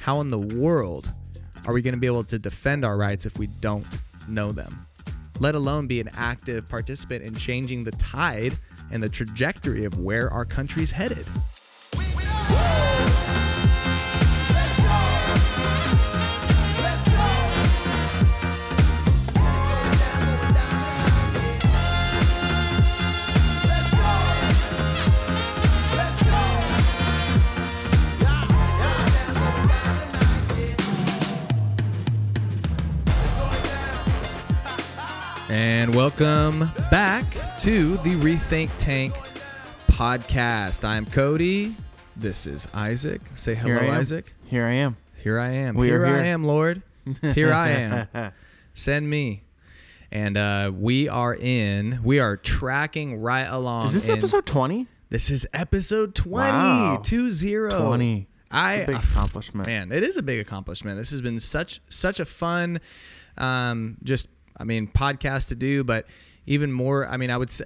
How in the world are we going to be able to defend our rights if we don't know them? Let alone be an active participant in changing the tide and the trajectory of where our country's headed. Welcome back to the Rethink Tank podcast. I'm Cody. This is Isaac. Say hello, Here Isaac. Here I am. Here I am. We are here I am, Lord. Here I am. Send me. And uh, we are in. We are tracking right along. Is this in- episode 20? This is episode 20. Wow. Two zero. 20. I It's a big uh, accomplishment. Man, it is a big accomplishment. This has been such such a fun, um, just I mean, podcast to do, but even more. I mean, I would say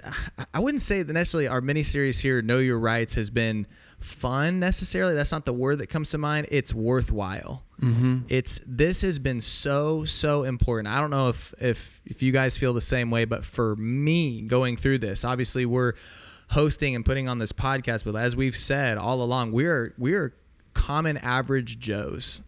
I wouldn't say that necessarily our mini series here, Know Your Rights, has been fun necessarily. That's not the word that comes to mind. It's worthwhile. Mm-hmm. It's this has been so so important. I don't know if if if you guys feel the same way, but for me going through this, obviously we're hosting and putting on this podcast, but as we've said all along, we're we're common average Joes.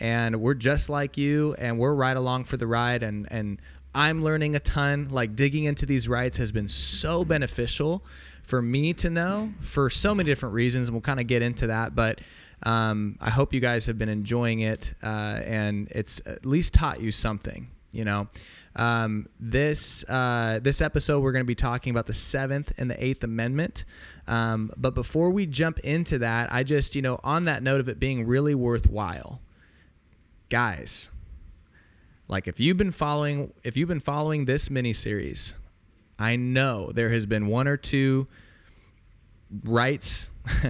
And we're just like you and we're right along for the ride and and I'm learning a ton. Like digging into these rights has been so beneficial for me to know for so many different reasons and we'll kind of get into that, but um, I hope you guys have been enjoying it uh, and it's at least taught you something. You know, um, this uh, this episode we're going to be talking about the Seventh and the Eighth Amendment. Um, but before we jump into that, I just you know on that note of it being really worthwhile, guys. Like if you've been following if you've been following this mini series, I know there has been one or two rights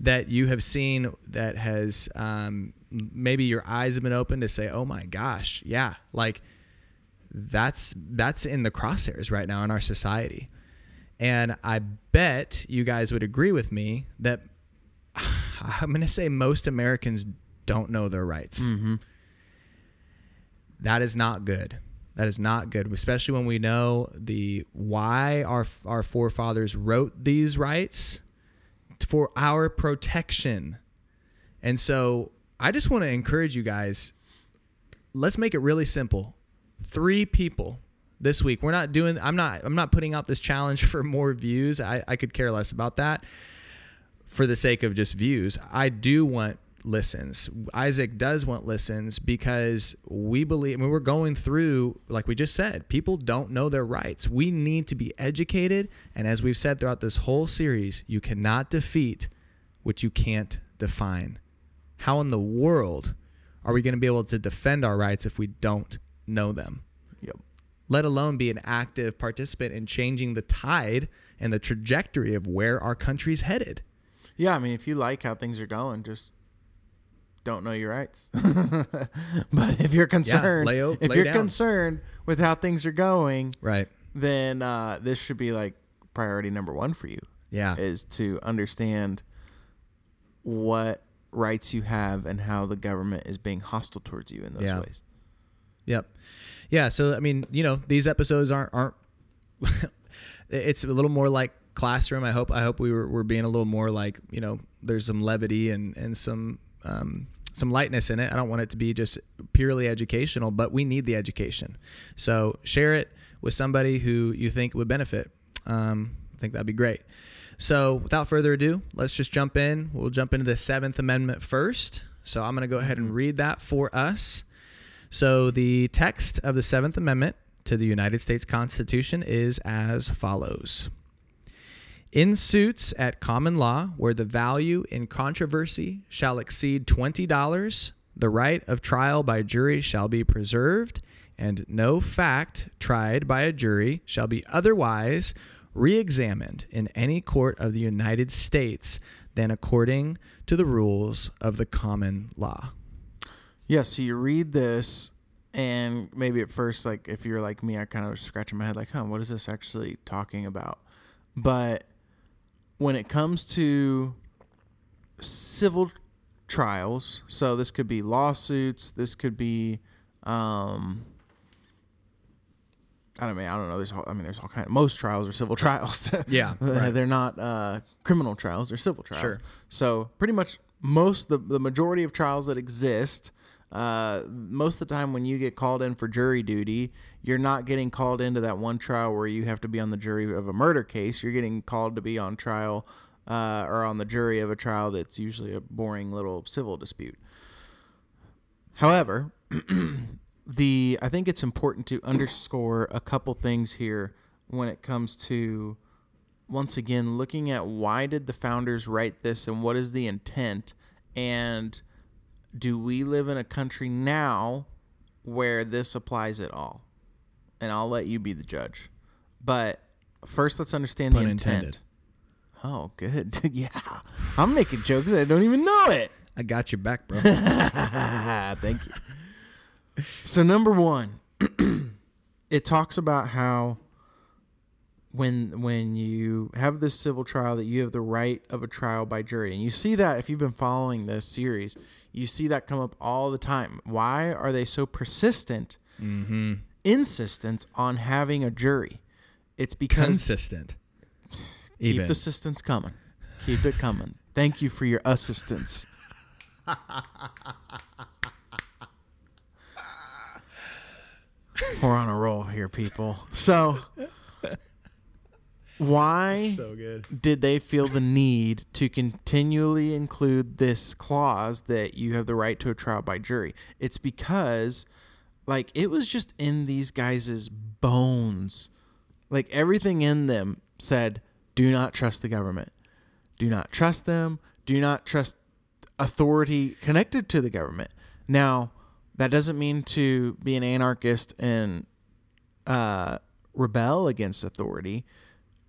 that you have seen that has um, maybe your eyes have been open to say, "Oh my gosh, yeah!" Like that's that's in the crosshairs right now in our society, and I bet you guys would agree with me that I'm going to say most Americans don't know their rights. Mm-hmm. That is not good. That is not good, especially when we know the why our our forefathers wrote these rights for our protection. And so, I just want to encourage you guys. Let's make it really simple. Three people this week. We're not doing. I'm not. I'm not putting out this challenge for more views. I, I could care less about that. For the sake of just views, I do want listens. Isaac does want listens because we believe. I mean, we're going through, like we just said, people don't know their rights. We need to be educated, and as we've said throughout this whole series, you cannot defeat what you can't define. How in the world are we going to be able to defend our rights if we don't know them? Yep. Let alone be an active participant in changing the tide and the trajectory of where our country's headed. Yeah, I mean, if you like how things are going, just don't know your rights. but if you're concerned, lay if lay you're down. concerned with how things are going, Right. then uh, this should be like priority number one for you Yeah. is to understand what rights you have and how the government is being hostile towards you in those Yeah. ways. Yep. Yeah. So I mean, you know, these episodes aren't aren't. it's a little more like classroom. I hope I hope we were, we're being a little more like you know, there's some levity and and some um, some lightness in it. I don't want it to be just purely educational, but we need the education. So share it with somebody who you think would benefit. Um, I think that'd be great. So without further ado, let's just jump in. We'll jump into the Seventh Amendment first. So I'm going to go ahead and read that for us. So the text of the Seventh Amendment to the United States Constitution is as follows. In suits at common law where the value in controversy shall exceed $20, the right of trial by jury shall be preserved, and no fact tried by a jury shall be otherwise re examined in any court of the United States than according to the rules of the common law. Yeah, so you read this, and maybe at first, like if you're like me, I kind of scratching my head, like, huh, what is this actually talking about? But when it comes to civil trials. So this could be lawsuits. This could be, um, I don't mean I don't know. There's all, I mean there's all kind. Of, most trials are civil trials. Yeah, right. they're not uh, criminal trials. They're civil trials. Sure. So pretty much most the the majority of trials that exist. Uh, most of the time, when you get called in for jury duty, you're not getting called into that one trial where you have to be on the jury of a murder case. You're getting called to be on trial uh, or on the jury of a trial that's usually a boring little civil dispute. However, the I think it's important to underscore a couple things here when it comes to once again looking at why did the founders write this and what is the intent and do we live in a country now where this applies at all? And I'll let you be the judge. But first let's understand Pun the intent. intended. Oh, good. yeah. I'm making jokes. I don't even know it. I got your back, bro. Thank you. So number one, it talks about how when when you have this civil trial that you have the right of a trial by jury, and you see that if you've been following this series, you see that come up all the time. Why are they so persistent, mm-hmm. insistent on having a jury? It's because Consistent. keep Even. the assistance coming. Keep it coming. Thank you for your assistance. We're on a roll here, people. So, why so good. did they feel the need to continually include this clause that you have the right to a trial by jury? It's because, like, it was just in these guys' bones. Like, everything in them said, do not trust the government. Do not trust them. Do not trust authority connected to the government. Now, that doesn't mean to be an anarchist and uh, rebel against authority,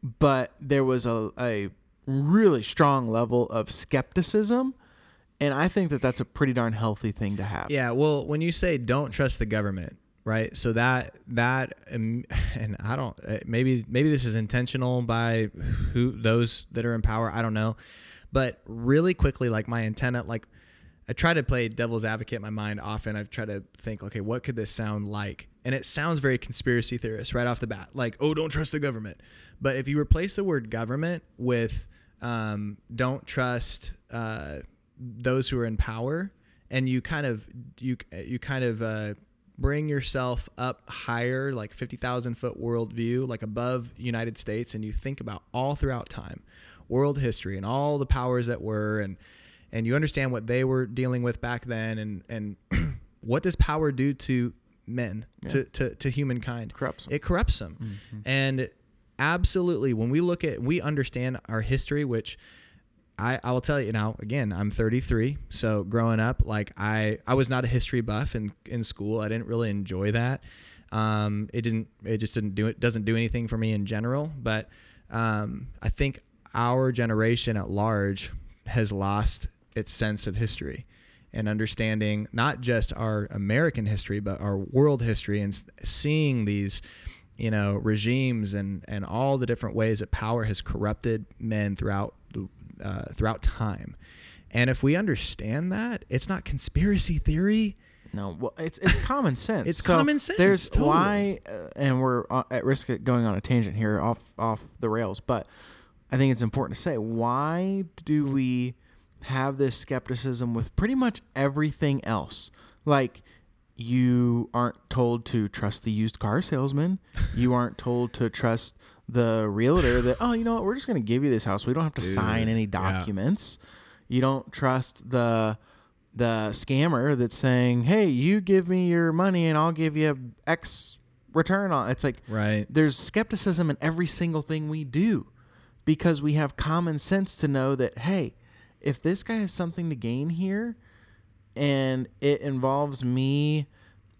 but there was a, a really strong level of skepticism. And I think that that's a pretty darn healthy thing to have. Yeah, well, when you say don't trust the government, right? So that that um, and I don't uh, maybe maybe this is intentional by who those that are in power. I don't know, but really quickly, like my antenna, like I try to play devil's advocate in my mind often. I've tried to think, okay, what could this sound like? And it sounds very conspiracy theorist right off the bat, like, oh, don't trust the government. But if you replace the word government with um, don't trust uh, those who are in power, and you kind of you you kind of uh, bring yourself up higher, like fifty thousand foot worldview, like above United States, and you think about all throughout time, world history, and all the powers that were, and and you understand what they were dealing with back then, and and what does power do to men, to, to to humankind? Corrupts 'em. It corrupts them, and absolutely when we look at we understand our history, which I, I will tell you now again i'm 33 so growing up like i i was not a history buff in in school. I didn't really enjoy that. Um it didn't it just didn't do it doesn't do anything for me in general. But um i think our generation at large has lost its sense of history and understanding not just our american history but our world history and seeing these you know regimes and and all the different ways that power has corrupted men throughout the uh, throughout time and if we understand that it's not conspiracy theory No, well, it's it's common sense. It's So common sense, There's totally. why, uh, and we're uh, at risk of going on a tangent here, off off the rails. But I think it's important to say why do we have this skepticism with pretty much everything else? Like you aren't told to trust the used car salesman. You aren't told to trust the realtor that oh you know what we're just going to give you this house. We don't have to sign any yeah. documents. You don't trust the the scammer that's saying, "Hey, you give me your money and I'll give you X return on." It's like right there's skepticism in every single thing we do because we have common sense to know that hey, if this guy has something to gain here and it involves me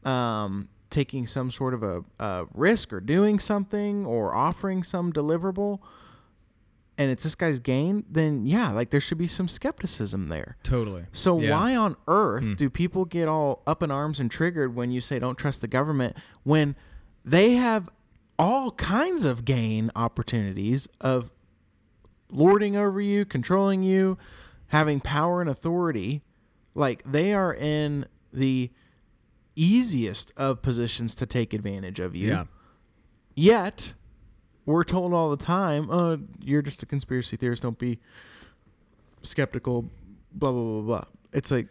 um, taking some sort of a, a risk or doing something or offering some deliverable and it's this guy's gain, then yeah, like there should be some skepticism there. totally So Yeah. why on earth Hmm. do people get all up in arms and triggered when you say don't trust the government when they have all kinds of gain opportunities of lording over you, controlling you, having power and authority Like they are in the easiest of positions to take advantage of you. Yeah. Yet, we're told all the time, "Oh, you're just a conspiracy theorist. Don't be skeptical." Blah blah blah blah. It's like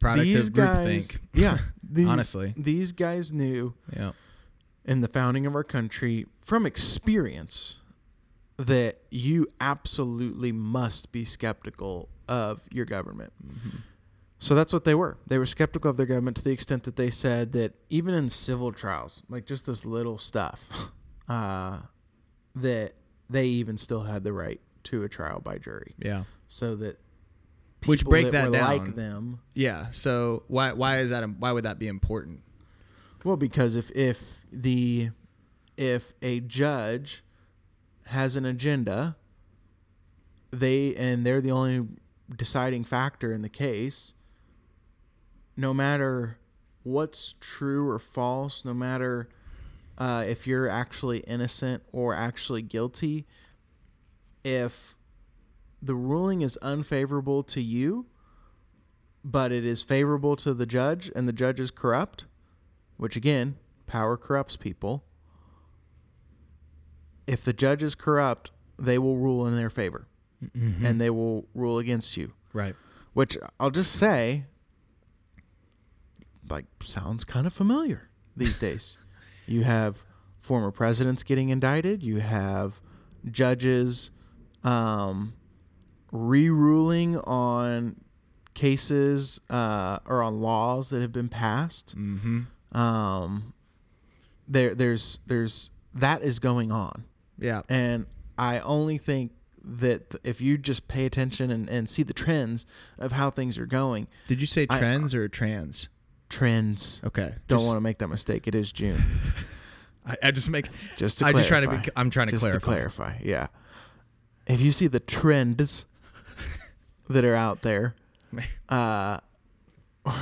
Product these of guys. groupthink. Yeah, these, Honestly. these guys knew Yeah. in the founding of our country from experience that you absolutely must be skeptical of your government. So that's what they were. They were skeptical of their government to the extent that they said that even in civil trials, like just this little stuff, uh, that they even still had the right to a trial by jury. Yeah. So that Which break that that down. like them Yeah. So why why is that why would that be important? Well, because if if the if a judge has an agenda, they and they're the only deciding factor in the case. No matter what's true or false, no matter uh, if you're actually innocent or actually guilty, if the ruling is unfavorable to you, but it is favorable to the judge, and the judge is corrupt, which again, power corrupts people. If the judge is corrupt, they will rule in their favor and they will rule against you. Right. Which I'll just say, like, sounds kind of familiar these days. You have former presidents getting indicted, you have judges um, re ruling on cases uh, or on laws that have been passed Mm-hmm. um, there there's there's that is going on Yeah. and i only think that if you just pay attention and, and see the trends of how things are going Did you say I- trends or trans? trends Okay. don't Just- want to make that mistake it is june I, I just make. just to I just trying to be. I'm trying to just clarify. to clarify yeah if you see the trends that are out there uh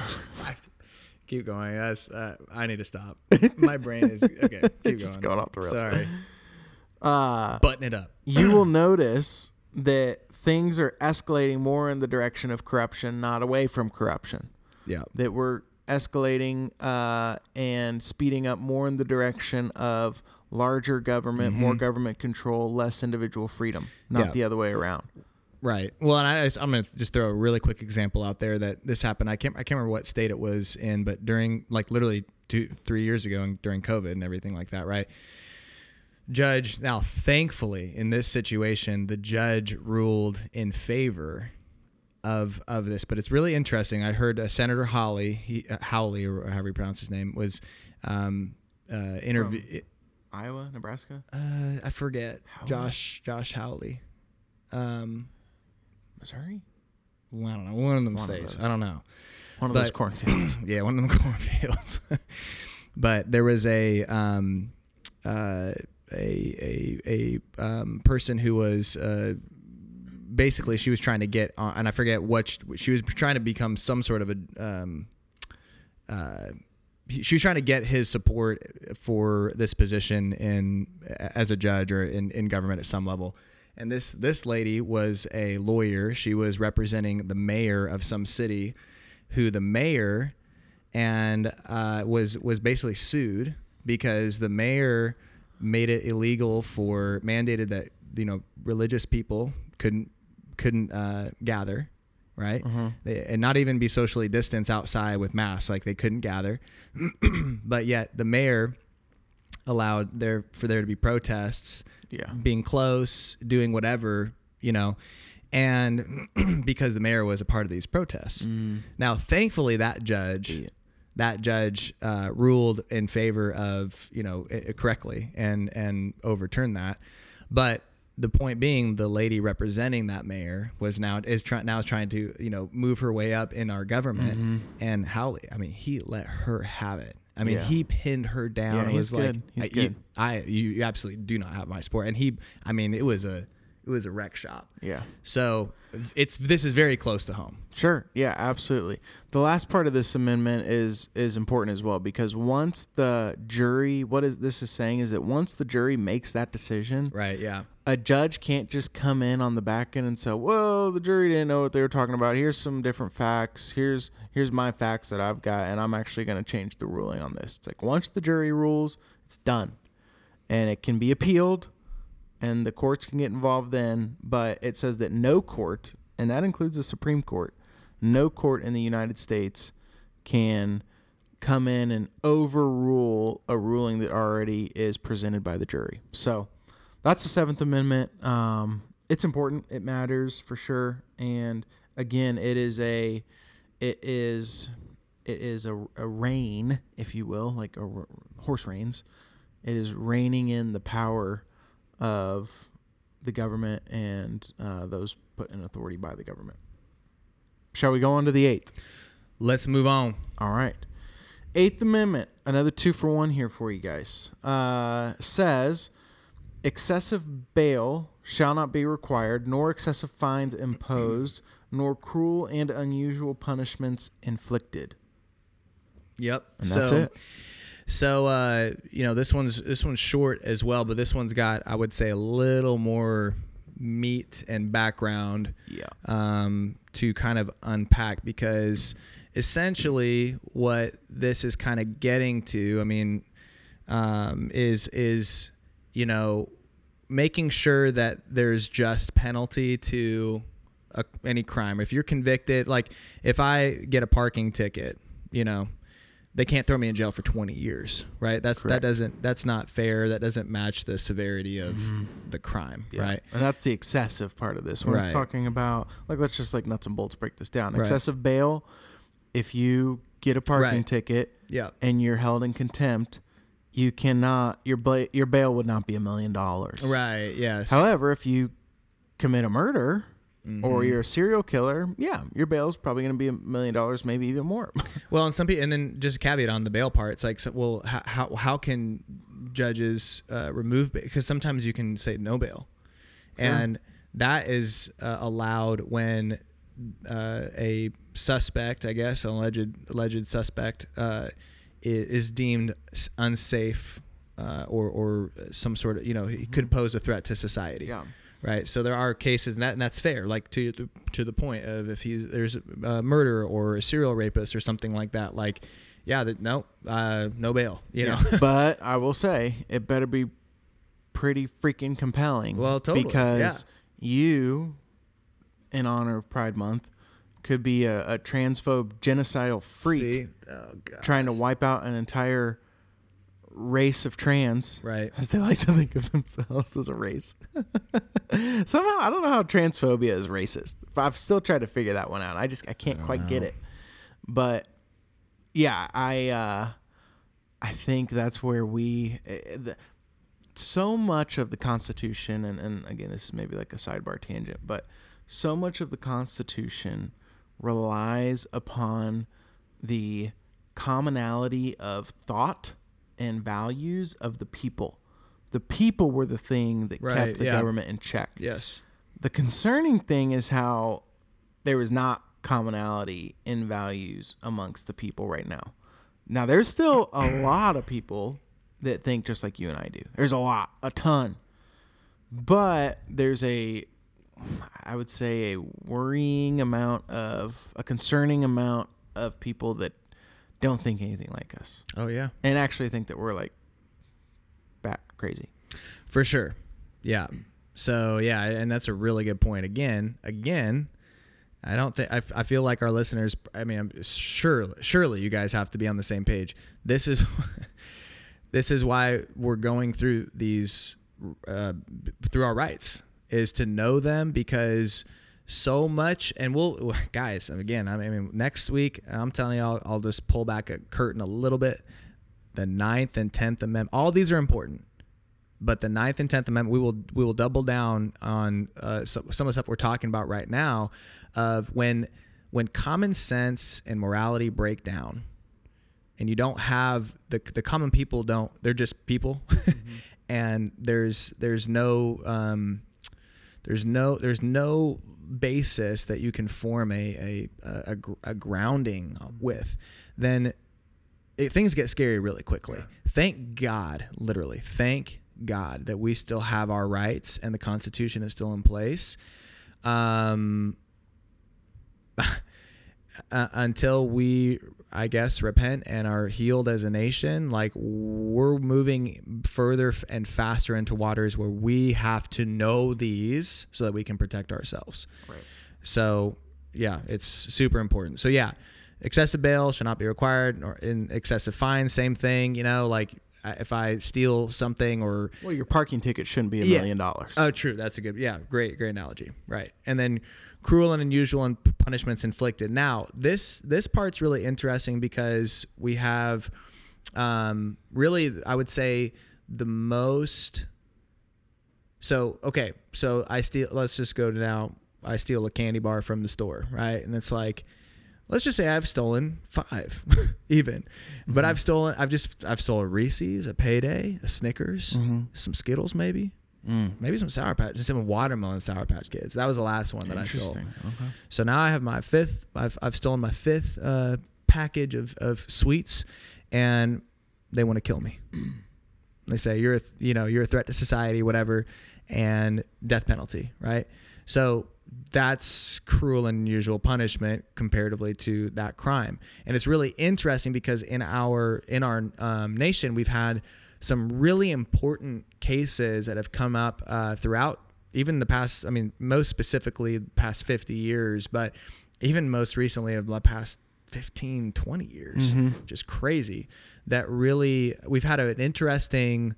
Keep going. That's, uh, I need to stop. My brain is okay. Keep Just going. going off the rails. Sorry. Uh Button it up. you will notice that things are escalating more in the direction of corruption, not away from corruption. Yeah. That we're escalating uh, and speeding up more in the direction of larger government, more Mhm. government control, less individual freedom, not Yeah. the other way around. Right. Well, and I, I'm going to just throw a really quick example out there that this happened. I can't I can't remember what state it was in, but during like literally two three years ago, and during COVID and everything like that, right? Judge now, thankfully, in this situation, the judge ruled in favor of of this. But it's really interesting. I heard uh, Senator Hawley, he, uh, Howley, or however you pronounce his name, was um, uh, interview. Iowa, Nebraska, Uh, I forget. Howley? Josh Josh Howley. Um, Missouri, well, I don't know. One of them One states. those. I don't know. one of But- those cornfields. yeah, one of them cornfields. but there was a um, uh, a a a um, person who was uh, basically she was trying to get on, and I forget what she, she was trying to become some sort of a. Um, uh, she was trying to get his support for this position in as a judge or in, in government at some level. And this this lady was a lawyer. She was representing the mayor of some city, who the mayor and uh, was was basically sued because the mayor made it illegal for mandated that you know religious people couldn't couldn't uh, gather, right? Mhm. They, and not even be socially distanced outside with masks, like they couldn't gather. but yet the mayor allowed there for there to be protests Yeah. being close, doing whatever, you know, and because the mayor was a part of these protests. Mm. Now, thankfully, that judge, Yeah. That judge uh, ruled in favor of you know i- correctly and and overturned that. But the point being, the lady representing that mayor was now is trying now trying to you know move her way up in our government. Mhm. And Howley, I mean, he let her have it. I mean, Yeah. he pinned her down. Yeah, he's was like. He's I, good. You, I you absolutely do not have my support. And he, I mean, it was a it was a wreck shop. Yeah. So it's this is very close to home. Sure. Yeah, absolutely. The last part of this amendment is is important as well because once the jury what is this is saying is that once the jury makes that decision, Right. Yeah. a judge can't just come in on the back end and say, "Well, the jury didn't know what they were talking about. Here's some different facts. Here's here's my facts that I've got, and I'm actually going to change the ruling on this." It's like once the jury rules, it's done, and it can be appealed, and the courts can get involved then. But it says that no court, and that includes the Supreme Court, no court in the United States can come in and overrule a ruling that already is presented by the jury. So that's the Seventh Amendment. Um, it's important. It matters for sure. And again, it is a, it is, it is a, a rein, if you will, like a horse reins. It is reining in the power of the government and uh, those put in authority by the government. Shall we go on to the eighth? Let's move on. All right. Eighth Amendment, another two for one here for you guys. Uh, says excessive bail shall not be required, nor excessive fines imposed, nor cruel and unusual punishments inflicted. Yep. And so, that's it. So uh, you know this one's this one's short as well, but this one's got I would say a little more meat and background Yeah. um, to kind of unpack because essentially what this is kind of getting to, I mean, um, is is you know making sure that there's just penalty to a, any crime. If you're convicted, like if I get a parking ticket, you know, they can't throw me in jail for 20 years, right? That's Correct. that doesn't that's not fair. That doesn't match the severity of mm-hmm. the crime, right? And that's the excessive part of this. When it's Right. talking about, like, let's just like nuts and bolts break this down. Right. Excessive bail, if you get a parking Right. ticket Yeah. and you're held in contempt, you cannot, your, bla- your bail would not be a million dollars. Right. Yes. However, if you commit a murder Mm-hmm. or you're a serial killer, yeah, your bail is probably going to be a million dollars, maybe even more. Well, and some people, and then just a caveat on the bail part. It's like, so, well, how how, how can judges uh, remove bail? Because sometimes you can say no bail, and that is uh, allowed when uh, a suspect, I guess, an alleged alleged suspect, uh, i- is deemed unsafe. Uh, or, or some sort of, you know, he could pose a threat to society. Yeah. Right. So there are cases, and that and that's fair. Like to the, to the point of if he's there's a murder or a serial rapist or something like that. Like, yeah, that no, uh, no bail. You know. but I will say it better be pretty freaking compelling. Well, totally, Because you, in honor of Pride Month, could be a, a transphobe, genocidal freak See? Oh trying to wipe out an entire race of trans. Right. As they like to think of themselves as a race. Somehow, I don't know how transphobia is racist. But I've still tried to figure that one out. I just I can't quite get it. But yeah, I uh, I think that's where we uh, the, so much of the Constitution, and, and again, this is maybe like a sidebar tangent, but so much of the Constitution relies upon the commonality of thought and values of the people. The people were the thing that Right, kept the yeah. government in check. Yes. The concerning thing is how there is not commonality in values amongst the people right now. Now, there's still a lot of people that think just like you and I do. There's a lot, a ton. But there's a, I would say, a worrying amount of, a concerning amount of people that don't think anything like us Oh yeah. and actually think that we're like bat crazy. For sure. Yeah. So yeah, and that's a really good point. Again, again, I don't think I, I feel like our listeners. I mean, I'm sure surely you guys have to be on the same page. This is this is why we're going through these uh, through our rights is to know them because so much. And we'll guys again i mean next week i'm telling you I'll, I'll just pull back a curtain a little bit. The ninth and 10th amendment all these are important but the ninth and 10th amendment we will we will double down on uh, some, some of the stuff we're talking about right now of when when common sense and morality break down and you don't have the the common people don't they're just people. And there's there's no um there's no there's no basis that you can form a a, a, a grounding with, then it, things get scary really quickly. Thank God, literally, thank God that we still have our rights and the Constitution is still in place. Um, uh, until we, I guess, repent and are healed as a nation, like we're moving further and faster into waters where we have to know these so that we can protect ourselves. Right. So, yeah, it's super important. So, yeah, excessive bail should not be required, or in excessive fine, same thing. You know, like if I steal something or Well, your parking ticket shouldn't be a million dollars. Oh, true. That's a good. Yeah, great, great analogy. Right. And then cruel and unusual and punishments inflicted. Now, this this part's really interesting because we have, um, really, I would say the most. So okay, so I steal. Let's just go to now. I steal a candy bar from the store, right? And it's like, let's just say I've stolen five, even, but I've stolen. I've just I've stolen Reese's, a payday, a Snickers, Mhm. some Skittles, maybe Mm. maybe some Sour Patch, some watermelon Sour Patch Kids. That was the last one that I stole. Okay. So now I have my fifth. I've I've stolen my fifth uh, package of of sweets, and they want to kill me. they say you're a, you know you're a threat to society, whatever, and death penalty, right? So that's cruel and unusual punishment comparatively to that crime, and it's really interesting because in our in our um, nation we've had some really important cases that have come up uh, throughout even the past i mean most specifically the past 50 years but even most recently of the past 15 20 years Mhm. just crazy that really we've had an interesting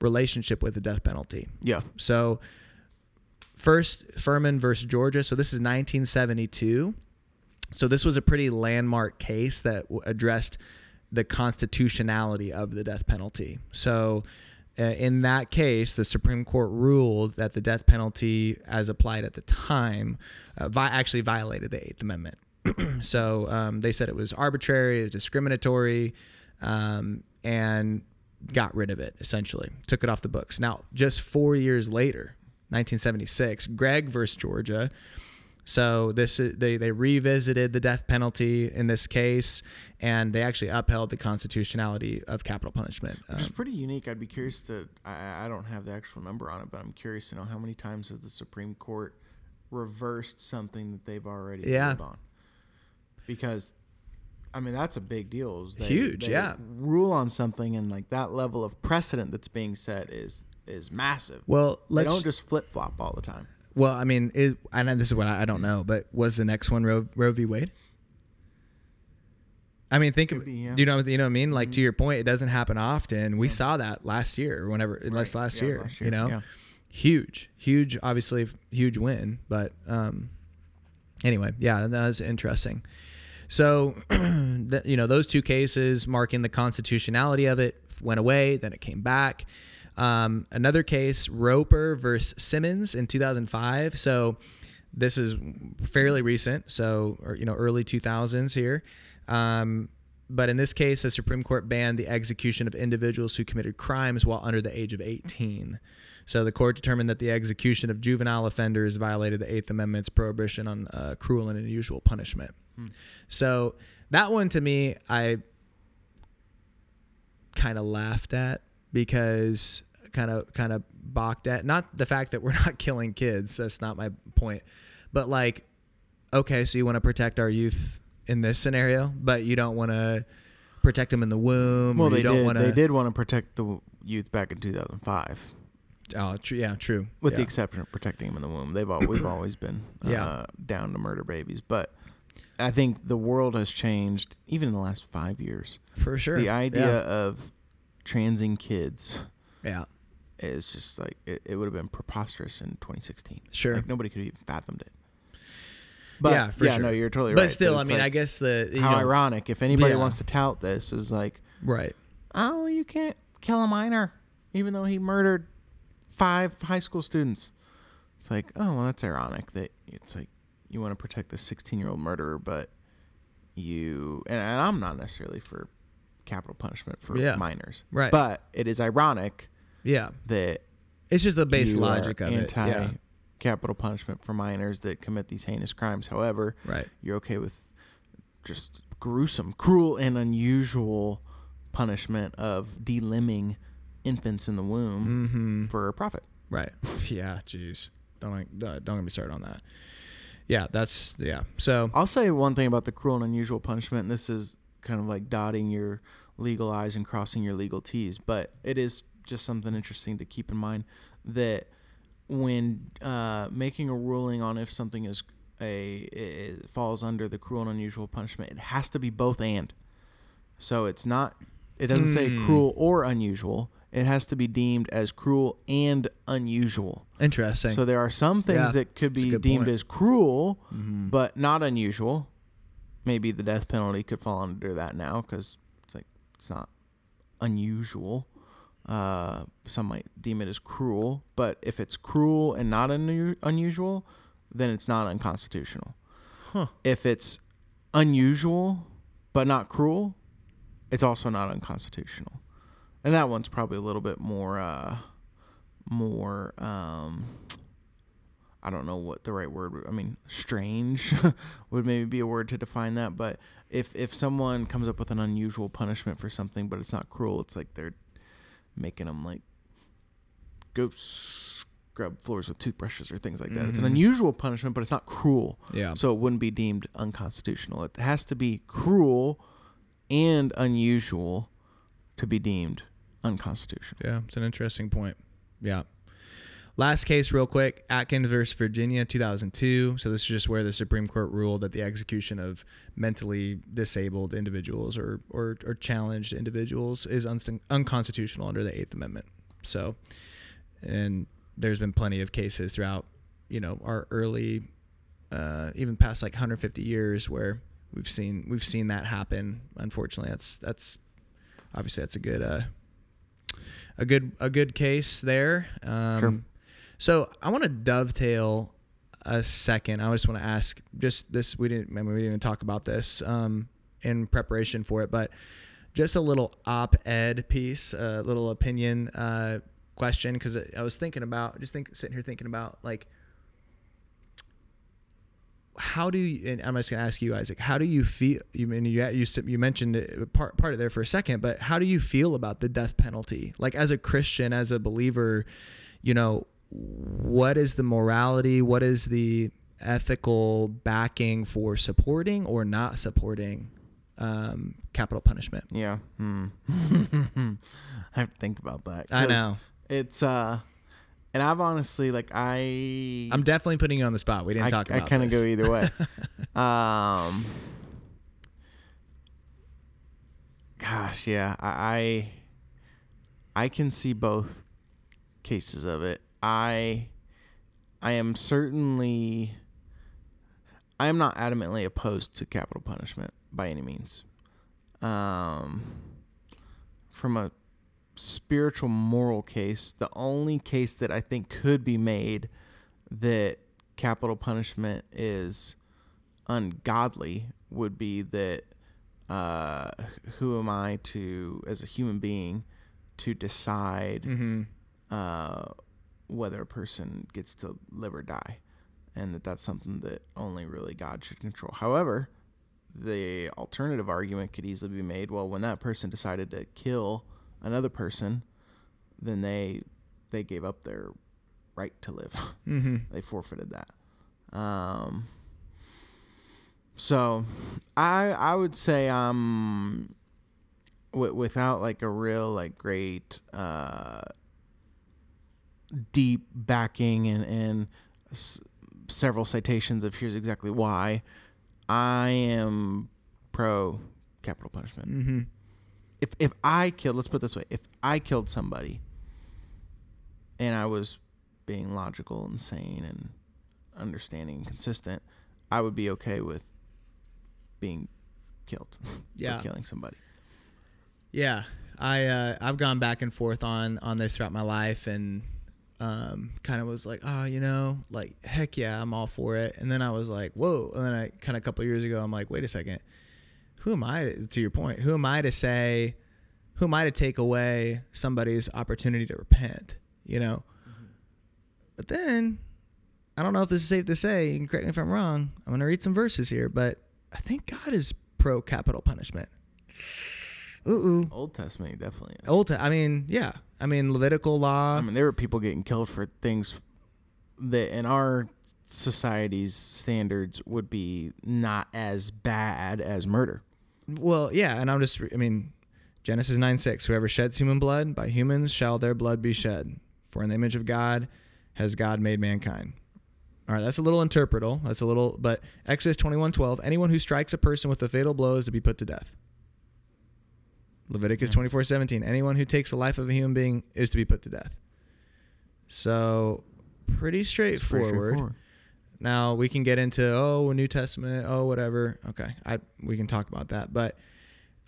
relationship with the death penalty Yeah. so first Furman versus Georgia. So this is 1972. So this was a pretty landmark case that w- addressed the constitutionality of the death penalty. So uh, in that case, the Supreme Court ruled that the death penalty, as applied at the time, uh, vi- actually violated the Eighth Amendment. so um, they said it was arbitrary, it was discriminatory, um, and got rid of it essentially, took it off the books. Now, just four years later, 1976, Gregg versus Georgia. So this is, they they revisited the death penalty in this case, and they actually upheld the constitutionality of capital punishment. Which is Um, pretty unique. I'd be curious to. I, I don't have the actual number on it, but I'm curious to know how many times has the Supreme Court reversed something that they've already Yeah. ruled on. Because, I mean, that's a big deal. is they- Huge, they yeah. Rule on something and like that level of precedent that's being set is is massive. well, they don't just flip flop all the time. Well, I mean, it, I know this is what I, I don't know, but was the next one Roe, Roe v. Wade? I mean, think Could of be, yeah. you know you know what I mean. Like to Mhm. your point, it doesn't happen often. We Yeah. saw that last year or whenever, last Right. last Yeah, year. last You know, yeah. huge, huge, obviously huge win. But um, anyway, yeah, that was interesting. So, you know, those two cases marking the constitutionality of it went away. Then it came back. Um, another case, Roper versus Simmons in 2005. So this is fairly recent. So, or, you know, early 2000s here. Um, but in this case, the Supreme Court banned the execution of individuals who committed crimes while under the age of 18. So the court determined that the execution of juvenile offenders violated the Eighth Amendment's prohibition on uh, cruel and unusual punishment. Hmm. So that one to me, I kind of laughed at because kind of kind of balked at not the fact that we're not killing kids. That's not my point, but like, okay, so you want to protect our youth in this scenario, but you don't want to protect them in the womb. Well, they you don't did. want They did want to protect the youth back in 2005. Oh, true. Yeah, true. with yeah. the exception of protecting them in the womb. They've all, we've always been uh, Yeah. down to murder babies, but I think the world has changed even in the last five years. for sure. The idea Yeah. of transing kids yeah. Is just like it, it would have been preposterous in 2016. Sure. like nobody could have even fathomed it. But Yeah, for yeah, no, you're totally but right. still, I mean, like, I guess the you how know, ironic if anybody Yeah. wants to tout this is like, right? oh, you can't kill a minor, even though he murdered five high school students. It's like, oh, well, that's ironic that it's like you want to protect the 16 year old murderer, but you, and, and I'm not necessarily for capital punishment for Yeah. minors, Right. But it is ironic Yeah, that it's just the base logic of anti it. Yeah. capital punishment for minors that commit these heinous crimes. However, Right. you're okay with just gruesome, cruel, and unusual punishment of delimbing infants in the womb Mm-hmm. for a profit. Right. Yeah. Jeez. Don't like. uh, Don't get me started on that. Yeah. That's yeah. So. I'll say one thing about the cruel and unusual punishment. And this is kind of like dotting your legal I's and crossing your legal T's, but it is just something interesting to keep in mind that when uh, making a ruling on if something is a it falls under the cruel and unusual punishment, it has to be both and. So it's not. It doesn't say Hmm. cruel or unusual. It has to be deemed as cruel and unusual. Interesting. So there are some things Yeah, that could be deemed point. as cruel, Mhm. but not unusual. Maybe the death penalty could fall under that now because it's like it's not unusual. Uh, some might deem it as cruel, but if it's cruel and not unu- unusual, then it's not unconstitutional. Huh. If it's unusual but not cruel, it's also not unconstitutional. And that one's probably a little bit more, uh, more. Um, I don't know what the right word. Would, I mean, strange would maybe be a word to define that. But if if someone comes up with an unusual punishment for something, but it's not cruel, it's like they're making them like go scrub floors with toothbrushes or things like that. It's an Mhm. unusual punishment, but it's not cruel, Yeah. so it wouldn't be deemed unconstitutional. It has to be cruel and unusual to be deemed unconstitutional. Yeah, it's an interesting point. Yeah. Last case, real quick Atkins versus Virginia, 2002. So, this is just where the Supreme Court ruled that the execution of mentally disabled individuals or, or, or challenged individuals is unst- unconstitutional under the Eighth Amendment. So, and there's been plenty of cases throughout, you know, our early, uh, even past like 150 years where we've seen we've seen that happen. Unfortunately, that's that's obviously that's a good uh, a good a good case there. Um, Sure. So I want to dovetail a second. I just want to ask just this. We didn't. I mean, we didn't even talk about this um, in preparation for it, but just a little op-ed piece, a little opinion uh, question because I was thinking about just think sitting here thinking about like how do you and I'm just gonna ask you Isaac how do you feel you mean you you you mentioned it, part part of there for a second but how do you feel about the death penalty like as a Christian as a believer you know what is the morality what is the ethical backing for supporting or not supporting um, capital punishment Yeah. Hmm. I have to think about that. I know It's uh and I've honestly like I I'm definitely putting you on the spot we didn't I, talk about I kind of go either way. um Gosh, yeah. I I I can see both cases of it. I I am certainly I am not adamantly opposed to capital punishment by any means. Um from a spiritual moral case, the only case that I think could be made that capital punishment is ungodly would be that uh, who am I to, as a human being, to decide mm-hmm. uh, whether a person gets to live or die, and that that's something that only really God should control. However, the alternative argument could easily be made: well, when that person decided to kill another person, then they they gave up their right to live. Mm-hmm. they forfeited that. Um, so, I I would say um, w- without like a real like great uh, deep backing and and s- several citations of here's exactly why, I am pro capital punishment. Mm-hmm. If if I killed, let's put it this way, if I killed somebody, and I was being logical and sane and understanding and consistent, I would be okay with being killed Yeah. for killing somebody. Yeah, I uh, I've gone back and forth on on this throughout my life, and um, kind of was like, oh, you know, like heck yeah, I'm all for it. And then I was like, whoa. And then I kind of a couple years ago, I'm like, wait a second, who am I? To, to your point, who am I to say, who am I to take away somebody's opportunity to repent? You know. But then I don't know if this is safe to say. You can correct me if I'm wrong. I'm going to read some verses here, but I think God is pro capital punishment. Ooh, ooh. Old Testament definitely is. Old. Te- I mean, yeah. I mean, Levitical law. I mean, there were people getting killed for things that in our society's standards would be not as bad as murder. Well, yeah, and I'm just, I mean, Genesis 9 6, whoever sheds human blood, by humans shall their blood be shed. For in the image of God has God made mankind. All right, that's a little interpretal. That's a little, but Exodus 21 12, anyone who strikes a person with a fatal blow is to be put to death. Leviticus Yeah. 24 17, anyone who takes the life of a human being is to be put to death. So, pretty pretty straightforward. Now we can get into oh a New Testament oh whatever okay I we can talk about that but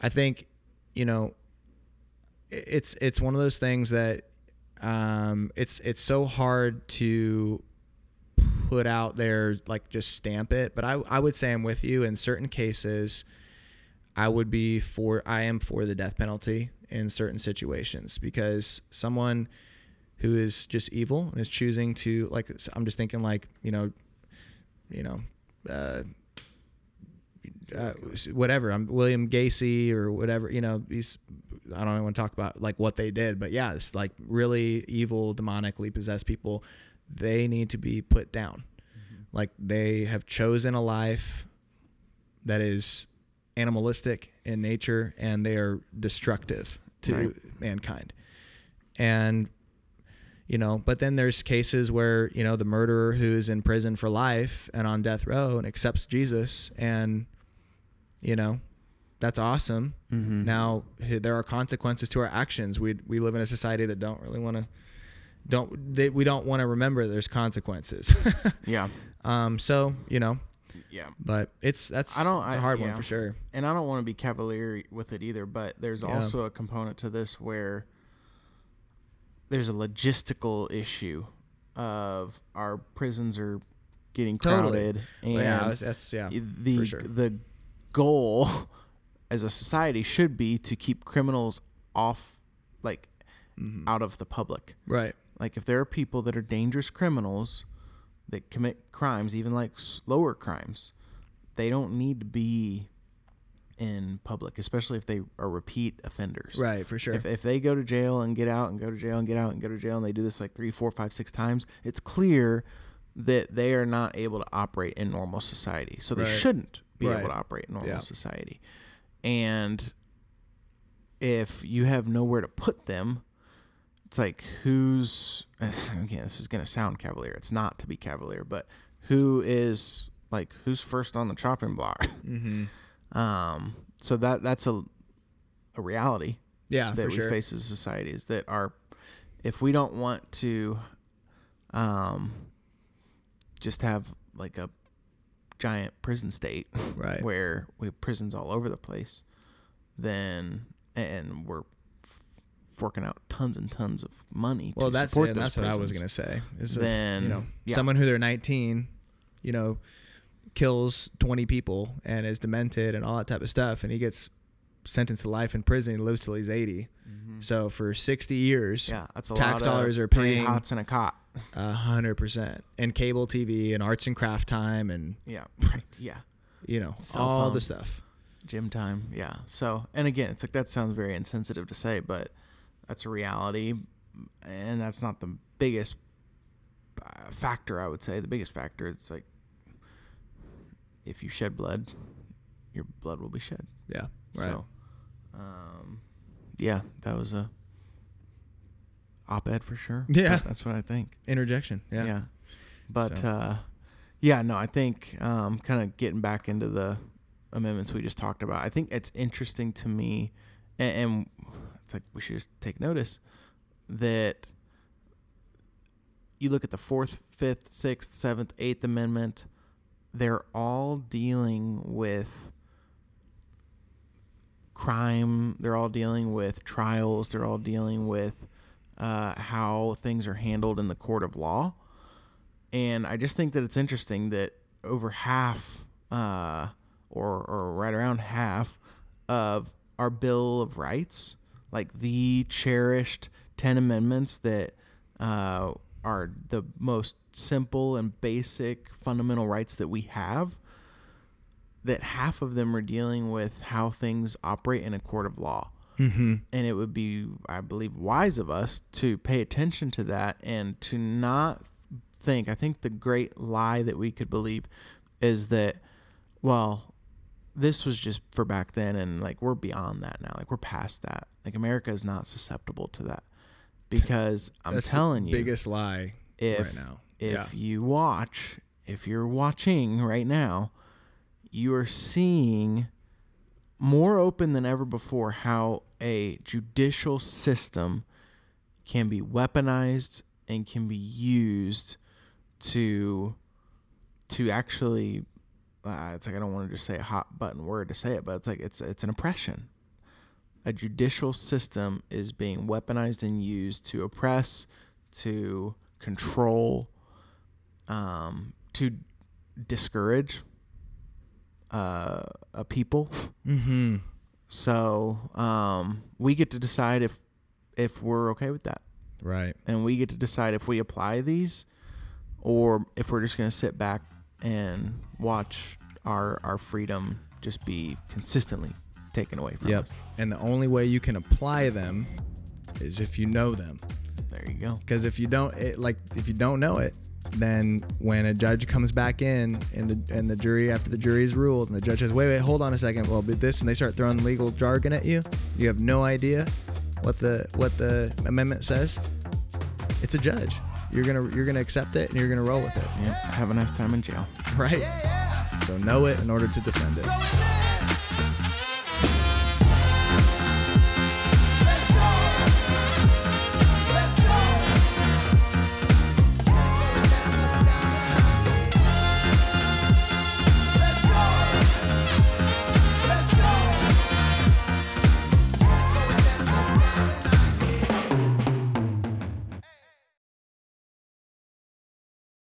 I think you know it's it's one of those things that um it's it's so hard to put out there like just stamp it but I I would say I'm with you in certain cases I would be for I am for the death penalty in certain situations because someone who is just evil and is choosing to like I'm just thinking like you know you know uh, uh, whatever. I'm William Gacy or whatever you know these I don't want to talk about like what they did but yeah it's like really evil demonically possessed people they need to be put down. Like they have chosen a life that is animalistic in nature and they are destructive to Right. mankind and you know but then there's cases where you know the murderer who's in prison for life and on death row and accepts jesus and you know that's awesome Mm-hmm. now there are consequences to our actions we we live in a society that don't really want to don't they, we don't want to remember there's consequences Yeah. um so you know Yeah. but it's that's I don't- it's a I- hard one yeah. for sure and I don't want to be cavalier with it either, but there's Yeah. also a component to this where there's a logistical issue of our prisons are getting Totally. crowded and yeah that's- yeah the sure. the goal as a society should be to keep criminals off like Mhm. out of the public. right Like if there are people that are dangerous criminals that commit crimes, even like slower crimes, they don't need to be in public, especially if they are repeat offenders. right for sure If, if they go to jail and get out and go to jail and get out and go to jail and they do this like three, four, five, six times, it's clear that they are not able to operate in normal society. So they Right. shouldn't be Right. able to operate in normal Yeah. society. And if you have nowhere to put them, it's like who's again, this is gonna sound cavalier. It's not to be cavalier, but who is like who's first on the chopping block? mm-hmm. Um, so that that's a a reality yeah that we sure face as societies that are if we don't want to um just have like a giant prison state right where we have prisons all over the place then and we're forking out tons and tons of money well to that's support yeah, those that's what I was gonna say. Is if, then you know yeah. someone who they're 19 you know kills 20 people and is demented and all that type of stuff and he gets sentenced to life in prison He lives till he's 80 Mhm. so for 60 years yeah that's a tax lot of dollars are three paying- hots and a cot. A hundred percent. And cable tv and arts and craft time and yeah right yeah. you know Cell all phone. the stuff. Gym time yeah. So and again it's like that sounds very insensitive to say but that's a reality and that's not the biggest uh, factor i would say the biggest factor it's like if you shed blood your blood will be shed yeah right so um yeah that was a op-ed for sure Yeah. That- that's what i think interjection yeah, yeah. But So- uh, yeah, no, I think um, kind of getting back into the amendments we just talked about. I think it's interesting to me, and, and it's like we should just take notice that you look at the fourth, fifth, sixth, seventh, eighth amendment. They're all dealing with crime. They're all dealing with trials. They're all dealing with uh, how things are handled in the court of law. And I just think that it's interesting that over half, uh, or or right around half, of our Bill of Rights, like the cherished Ten Amendments that uh, are the most simple and basic fundamental rights that we have that half of them are dealing with how things operate in a court of law Mm-hmm. and it would be i believe wise of us to pay attention to that and to not think i think the great lie that we could believe is that well this was just for back then and like we're beyond that now like we're past that like america is not susceptible to that because i'm That's telling you biggest lie if right now. if Yeah. you watch if you're watching right now you are seeing more open than ever before how a judicial system can be weaponized and can be used to to actually uh, it's like I don't want to just say a hot button word to say it, but it's like it's it's an oppression. A judicial system is being weaponized and used to oppress, to control, um, to discourage uh, a people. Mm-hmm. So um, we get to decide if if we're okay with that, Right. and we get to decide if we apply these, or if we're just going to sit back and watch our our freedom just be consistently taken away from Yep. us. And the only way you can apply them is if you know them. There you go. Because if you don't, it, like if you don't know it, then when a judge comes back in and the and the jury after the jury's ruled and the judge says, wait, wait, hold on a second, well, but this and they start throwing legal jargon at you, you have no idea what the what the amendment says. It's a judge. You're gonna you're gonna accept it and you're gonna roll with it, Yep. Have a nice time in jail. right? So know it in order to defend it.